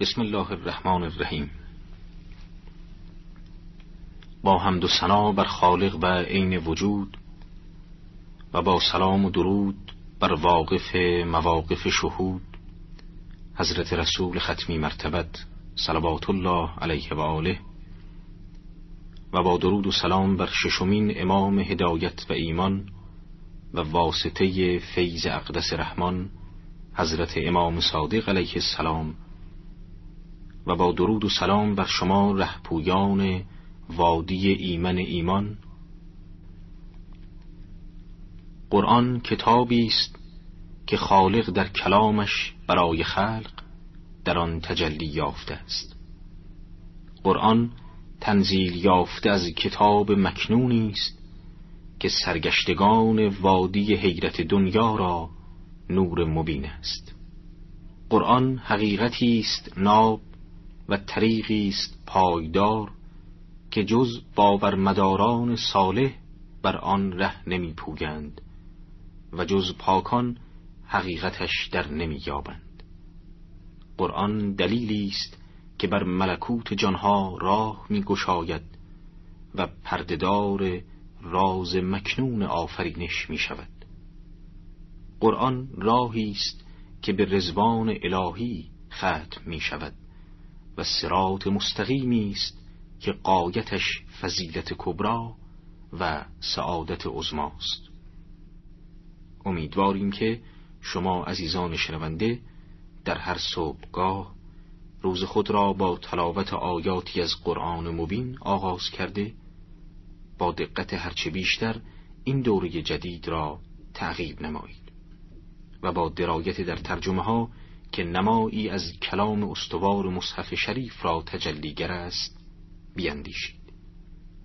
بسم الله الرحمن الرحیم. با حمد و ثنا بر خالق و عین وجود و با سلام و درود بر واقف مواقف شهود حضرت رسول ختمی مرتبت صلوات الله علیه و آله و با درود و سلام بر ششمین امام هدایت و ایمان و واسطه فیض اقدس رحمان حضرت امام صادق علیه السلام و با درود و سلام بر شما رهپویان وادی ایمن ایمان. قرآن کتابی است که خالق در کلامش برای خلق در آن تجلی یافته است. قرآن تنزیل یافته از کتاب مکنونی است که سرگشتگان وادی حیرت دنیا را نور مبین است. قرآن حقیقتی است ناب و طریقی است پایدار که جز باورمداران صالح بر آن ره نمی پوگند و جز پاکان حقیقتش در نمی یابند قرآن دلیلی است که بر ملکوت جانها راه می گشاید و پردهدار راز مکنون آفرینش می شود قرآن راهی است که به رزوان الهی ختم می شود و سرات مستقیمی است که قایتش فضیلت کبرا و سعادت عظماست. امیدواریم که شما عزیزان شنونده در هر صبحگاه روز خود را با تلاوت آیاتی از قرآن مبین آغاز کرده با دقت هرچه بیشتر این دوره جدید را تعقیب نمایید و با درایت در ترجمه ها که نمایی از کلام استوار مصحف شریف را تجلیگر است بیندیشید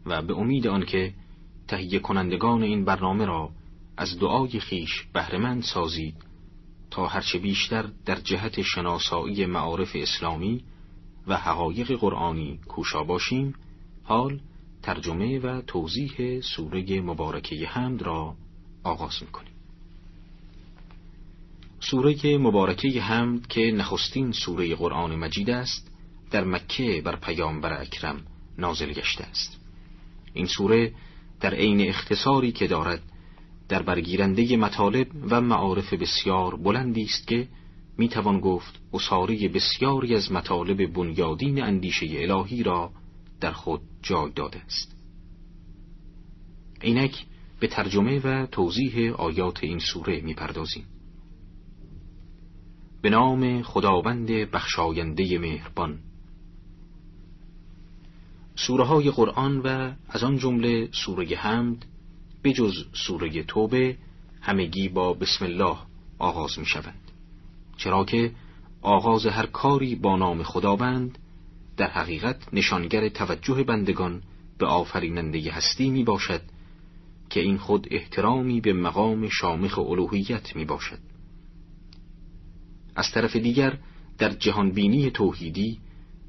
و به امید آنکه تهیه کنندگان این برنامه را از دعای خیش بهرهمند سازید تا هرچه بیشتر در جهت شناسایی معارف اسلامی و حقایق قرآنی کوشا باشیم حال ترجمه و توضیح سوره مبارکه حمد را آغاز می‌کنیم. سوره مبارکه حمد که نخستین سوره قرآن مجید است در مکه بر پیامبر اکرم نازل گشته است. این سوره در عین اختصاری که دارد در برگیرنده مطالب و معارف بسیار بلندی است که می توان گفت اصاره بسیاری از مطالب بنیادین اندیشه الهی را در خود جای داده است. اینک به ترجمه و توضیح آیات این سوره می‌پردازیم. به نام خداوند بخشاینده مهربان. سوره های قرآن و از آن جمله سوره حمد بجز سوره توبه همگی با بسم الله آغاز می شوند چرا که آغاز هر کاری با نام خداوند در حقیقت نشانگر توجه بندگان به آفریننده هستی می باشد که این خود احترامی به مقام شامخ الوهیت می باشد از طرف دیگر در جهانبینی توحیدی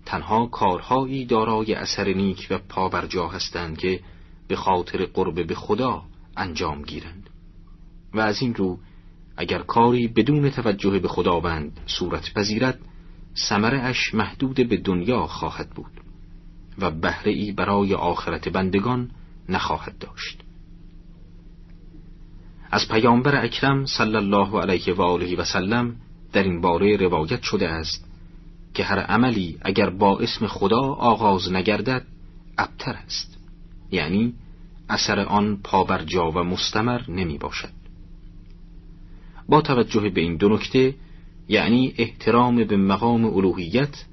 تنها کارهایی دارای اثر نیک و پابرجا هستند که به خاطر قرب به خدا انجام گیرند. و از این رو اگر کاری بدون توجه به خداوند صورت پذیرد سمره اش محدود به دنیا خواهد بود و بهره ای برای آخرت بندگان نخواهد داشت. از پیامبر اکرم صلی الله علیه و آله و سلم در این باره روایت شده است که هر عملی اگر با اسم خدا آغاز نگردد ابتر است. یعنی اثر آن پابرجا و مستمر نمی باشد. با توجه به این دو نکته یعنی احترام به مقام الوهیت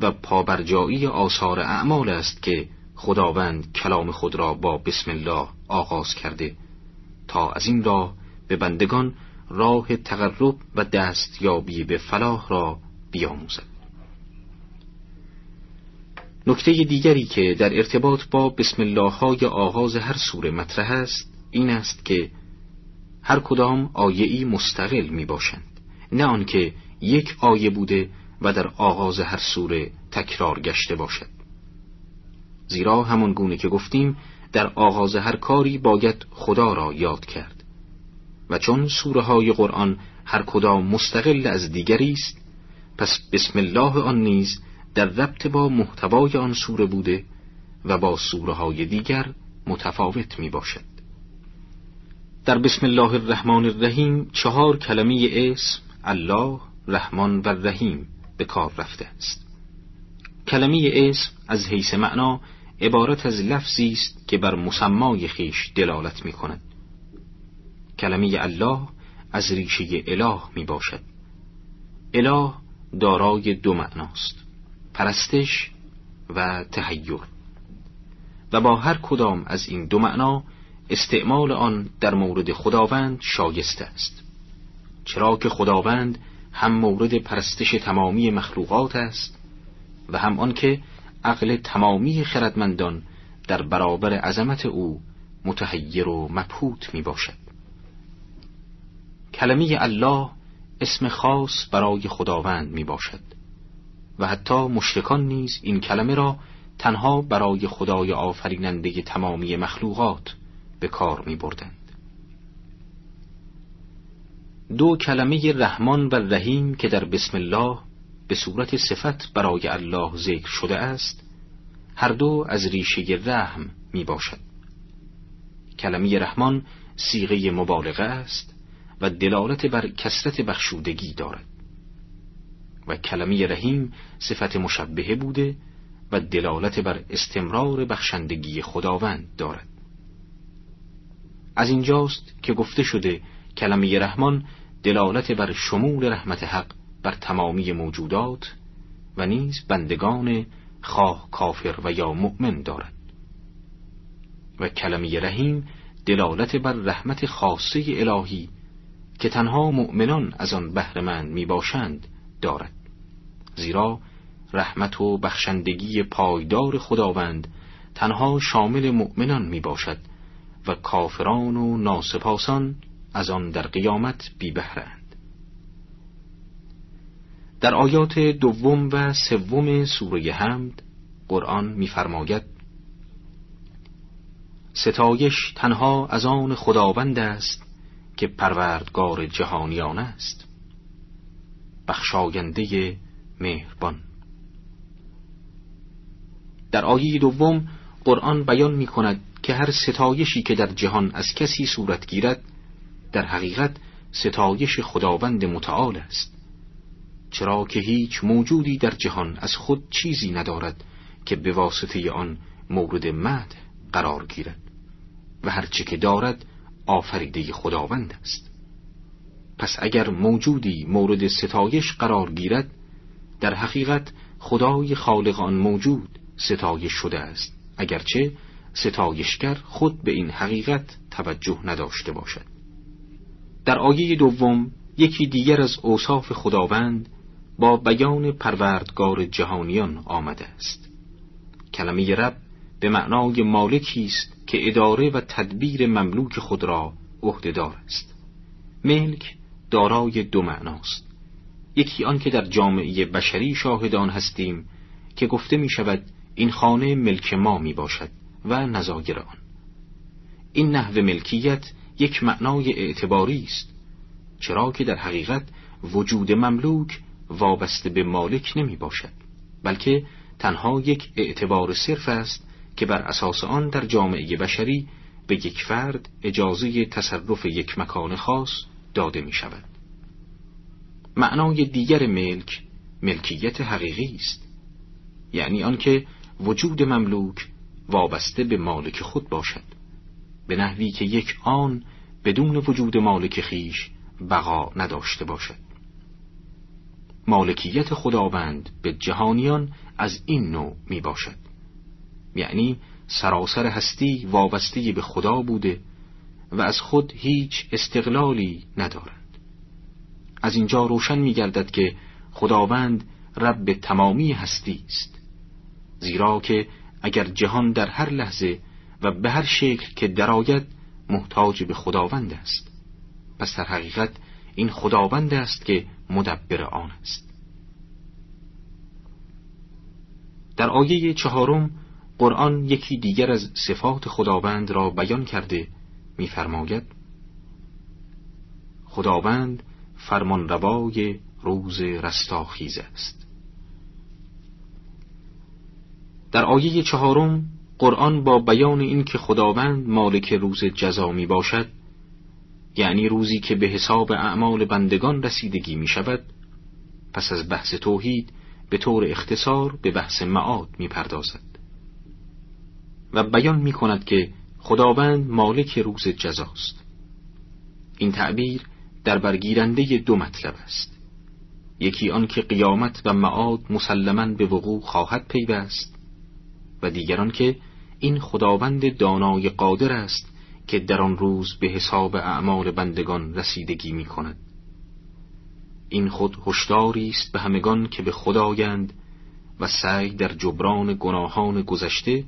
و پابرجایی آثار اعمال است که خداوند کلام خود را با بسم الله آغاز کرده تا از این راه به بندگان راه تقرب و دستیابی به فلاح را بیاموزد. نکته دیگری که در ارتباط با بسم الله های آغاز هر سوره مطرح است این است که هر کدام آیه‌ای مستقل می باشند نه آنکه یک آیه بوده و در آغاز هر سوره تکرار گشته باشد. زیرا همان گونه که گفتیم در آغاز هر کاری باید خدا را یاد کرد. و چون سوره های قرآن هر کدام مستقل از دیگری است پس بسم الله آن نیز در ربط با محتوای آن سوره بوده و با سوره های دیگر متفاوت می باشد. در بسم الله الرحمن الرحیم چهار کلمه اسم الله، رحمان و رحیم به کار رفته است. کلمه اسم از حیث معنا عبارت از لفظی است که بر مسمای خیش دلالت می کند. کلمه الله از ریشه اله می باشد. اله دارای دو معناست. پرستش و تهیر و با هر کدام از این دو معنا استعمال آن در مورد خداوند شایسته است چرا که خداوند هم مورد پرستش تمامی مخلوقات است و هم آنکه عقل تمامی خردمندان در برابر عظمت او متحیر و مبهوت می باشد کلمه الله اسم خاص برای خداوند می باشد و حتی مشرکان نیز این کلمه را تنها برای خدای آفریننده تمامی مخلوقات به کار می بردند. دو کلمه رحمان و رحیم که در بسم الله به صورت صفت برای الله ذکر شده است هر دو از ریشه رحم می باشد کلمه رحمان سیغه مبالغه است و دلالت بر کسرت بخشودگی دارد. و کلمه رحیم صفت مشبهه بوده و دلالت بر استمرار بخشندگی خداوند دارد. از اینجاست که گفته شده کلمه رحمان دلالت بر شمول رحمت حق بر تمامی موجودات و نیز بندگان خواه کافر و یا مؤمن دارد. و کلمه رحیم دلالت بر رحمت خاصه الهی که تنها مؤمنان از آن بهرهمند می باشند دارد زیرا رحمت و بخشندگی پایدار خداوند تنها شامل مؤمنان می باشد و کافران و ناسپاسان از آن در قیامت بی بهرند. در آیات دوم و سوم سوره حمد قرآن می‌فرماید ستایش تنها از آن خداوند است که پروردگار جهانیان است. بخشاینده مهربان. در آیه دوم قرآن بیان می کند که هر ستایشی که در جهان از کسی صورت گیرد در حقیقت ستایش خداوند متعال است. چرا که هیچ موجودی در جهان از خود چیزی ندارد که به واسطه آن مورد مد قرار گیرد. و هرچه که دارد آفریده خداوند است. پس اگر موجودی مورد ستایش قرار گیرد در حقیقت خدای خالق آن موجود ستایش شده است اگرچه ستایشگر خود به این حقیقت توجه نداشته باشد. در آیه دوم یکی دیگر از اوصاف خداوند با بیان پروردگار جهانیان آمده است. کلمه رب به معنای مالکی است که اداره و تدبیر مملوک خود را عهدهدار است. ملک دارای دو معناست یکی آن که در جامعه بشری شاهدان هستیم که گفته می شود این خانه ملک ما می باشد و نظاگر آن. این نحو ملکیت یک معنای اعتباری است چرا که در حقیقت وجود مملوک وابسته به مالک نمی باشد بلکه تنها یک اعتبار صرف است که بر اساس آن در جامعه بشری به یک فرد اجازه تصرف یک مکان خاص داده می شود معنای دیگر ملک ملکیت حقیقی است. یعنی آنکه وجود مملوک وابسته به مالک خود باشد. به نحوی که یک آن بدون وجود مالک خیش بقا نداشته باشد. مالکیت خداوند به جهانیان از این نوع می باشد یعنی سراسر هستی وابسته به خدا بوده و از خود هیچ استقلالی ندارند از اینجا روشن می گردد که خداوند رب تمامی هستی است. زیرا که اگر جهان در هر لحظه و به هر شکل که درآید محتاج به خداوند است. پس در حقیقت این خداوند است که مدبر آن است. در آیه چهارم قرآن یکی دیگر از صفات خداوند را بیان کرده می‌فرماید خداوند فرمانروای روز رستاخیز است. در آیه چهارم قرآن با بیان این که خداوند مالک روز جزا می باشد یعنی روزی که به حساب اعمال بندگان رسیدگی می شود پس از بحث توحید به طور اختصار به بحث معاد می پردازد و بیان می کند که خداوند مالک روز جزاست این تعبیر در برگیرنده دو مطلب است یکی آن که قیامت و معاد مسلما به وقوع خواهد پیوست و دیگران که این خداوند دانای قادر است که در آن روز به حساب اعمال بندگان رسیدگی می کند. این خود هشداری است به همگان که به خدایند و سعی در جبران گناهان گذشته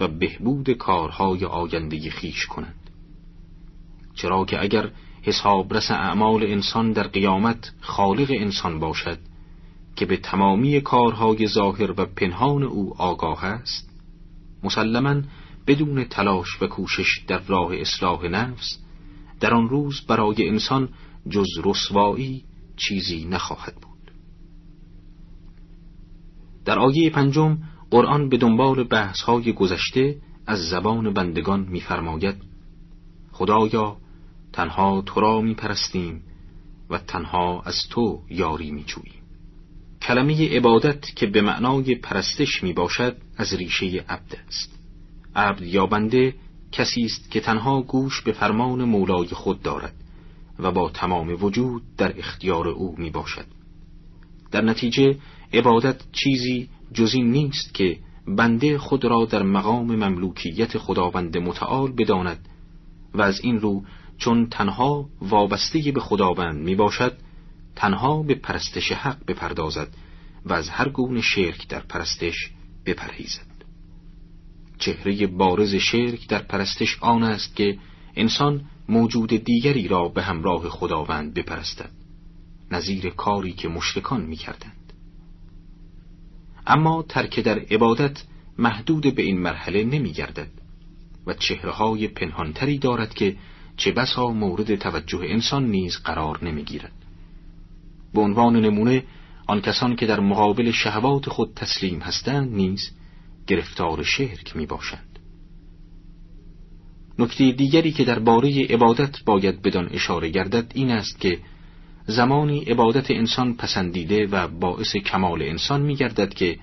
و بهبود کارهای آینده خیش کنند چرا که اگر حسابرس اعمال انسان در قیامت خالق انسان باشد که به تمامی کارهای ظاهر و پنهان او آگاه است مسلما بدون تلاش و کوشش در راه اصلاح نفس در آن روز برای انسان جز رسوایی چیزی نخواهد بود. در آیه پنجم قرآن به دنبال بحث های گذشته از زبان بندگان می‌فرماید خدایا تنها تو را میپرستیم و تنها از تو یاری میجوییم کلمه عبادت که به معنای پرستش می باشد از ریشه عبد است. عبد یا بنده کسی است که تنها گوش به فرمان مولای خود دارد و با تمام وجود در اختیار او می باشد در نتیجه عبادت چیزی جز این نیست که بنده خود را در مقام مملوکیت خداوند متعال بداند و از این رو چون تنها وابسته به خداوند می باشد تنها به پرستش حق بپردازد و از هر گونه شرک در پرستش بپرهیزد چهره بارز شرک در پرستش آن است که انسان موجود دیگری را به همراه خداوند بپرستد نظیر کاری که مشرکان می کردند. اما ترک در عبادت محدود به این مرحله نمی گردد و چهره های پنهانتری دارد که چه بسا مورد توجه انسان نیز قرار نمی گیرد. به عنوان نمونه آن کسان که در مقابل شهوات خود تسلیم هستند نیز گرفتار شرک می باشند. نکته دیگری که در باره عبادت باید بدان اشاره گردد این است که زمانی عبادت انسان پسندیده و باعث کمال انسان می گردد که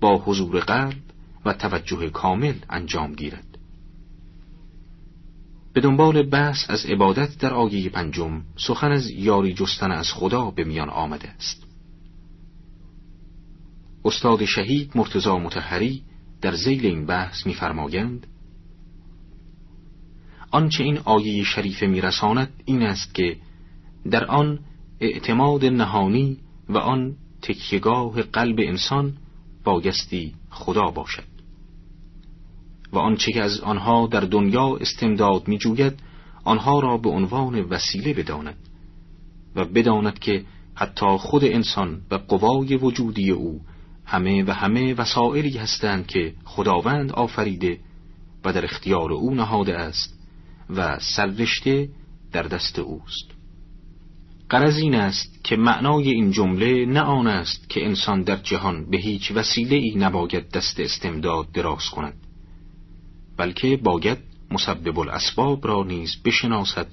با حضور قلب و توجه کامل انجام گیرد. به دنبال بحث از عبادت در آیه پنجم سخن از یاری جستن از خدا به میان آمده است. استاد شهید مرتزا متحری در زیل این بحث می‌فرمایند آنچه این آیه شریفه میرساند این است که در آن اعتماد نهانی و آن تکیگاه قلب انسان بایستی خدا باشد. و آنچه که از آنها در دنیا استمداد میجوید آنها را به عنوان وسیله بداند و بداند که حتی خود انسان و قوای وجودی او همه و همه وسائلی هستند که خداوند آفریده و در اختیار او نهاده است و سررشته در دست اوست. قرض این است که معنای این جمله نه آن است که انسان در جهان به هیچ وسیله ای نباید دست استمداد دراز کند بلکه باید مسبب الاسباب را نیز بشناسد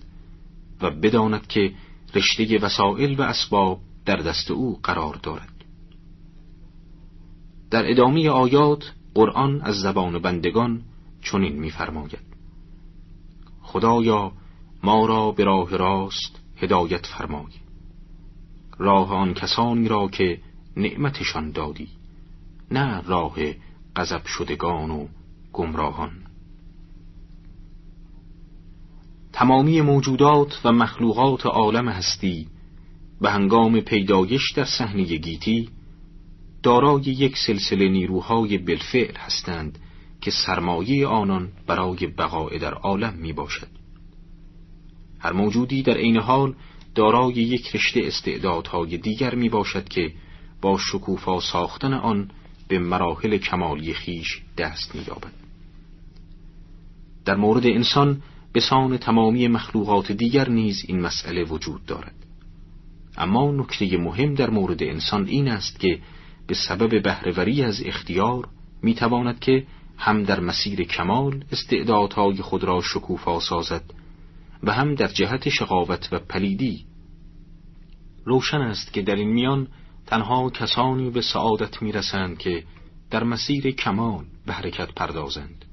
و بداند که رشته وسائل و اسباب در دست او قرار دارد. در ادامه آیات قرآن از زبان بندگان چنین می‌فرماید. خدایا ما را به راه راست هدایت فرمای راه آن کسانی را که نعمتشان دادی نه راه غضب شدگان و گمراهان تمامی موجودات و مخلوقات عالم هستی به هنگام پیدایش در صحنه گیتی دارای یک سلسله نیروهای بالفعل هستند که سرمایه آنان برای بقای در عالم می باشد. هر موجودی در عین حال دارای یک رشته استعدادهای دیگر می باشد که با شکوفا ساختن آن به مراحل کمالی خیش دست می یابد. در مورد انسان به سان تمامی مخلوقات دیگر نیز این مسئله وجود دارد اما نکته مهم در مورد انسان این است که به سبب بهرهوری از اختیار می‌تواند که هم در مسیر کمال استعدادهای خود را شکوفا سازد و هم در جهت شقاوت و پلیدی روشن است که در این میان تنها کسانی به سعادت می‌رسند که در مسیر کمال به حرکت پردازند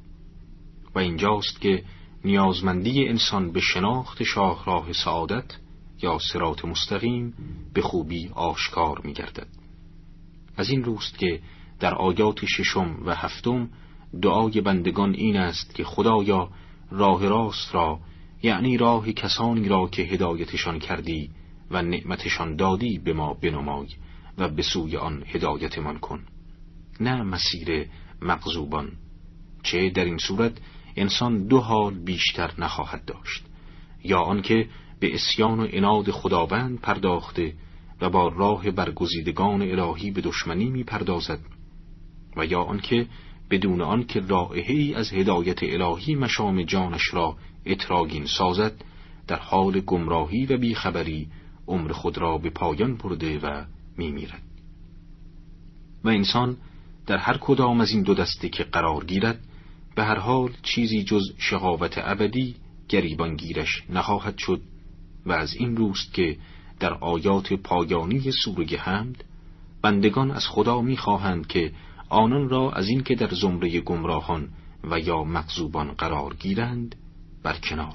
و اینجاست که نیازمندی انسان به شناخت شاهراه سعادت یا سرات مستقیم به خوبی آشکار می گردد. از این روست که در آیات ششم و هفتم دعای بندگان این است که خدایا راه راست را یعنی راه کسانی را که هدایتشان کردی و نعمتشان دادی به ما بنمای و به سوی آن هدایتمان کن. نه مسیر مغزوبان چه در این صورت انسان دو حال بیشتر نخواهد داشت یا آنکه به اسیان و اناد خداوند پرداخته و با راه برگزیدگان الهی به دشمنی می پردازد و یا آنکه بدون آنکه ای از هدایت الهی مشام جانش را اتراگین سازد در حال گمراهی و بیخبری عمر خود را به پایان برده و میمیرد. و انسان در هر کدام از این دو دسته که قرار گیرد به هر حال چیزی جز شقاوت ابدی گریبانگیرش نخواهد شد و از این روست که در آیات پایانی سوره حمد بندگان از خدا می‌خواهند که آنان را از اینکه در زمره گمراهان و یا مغزوبان قرار گیرند برکنار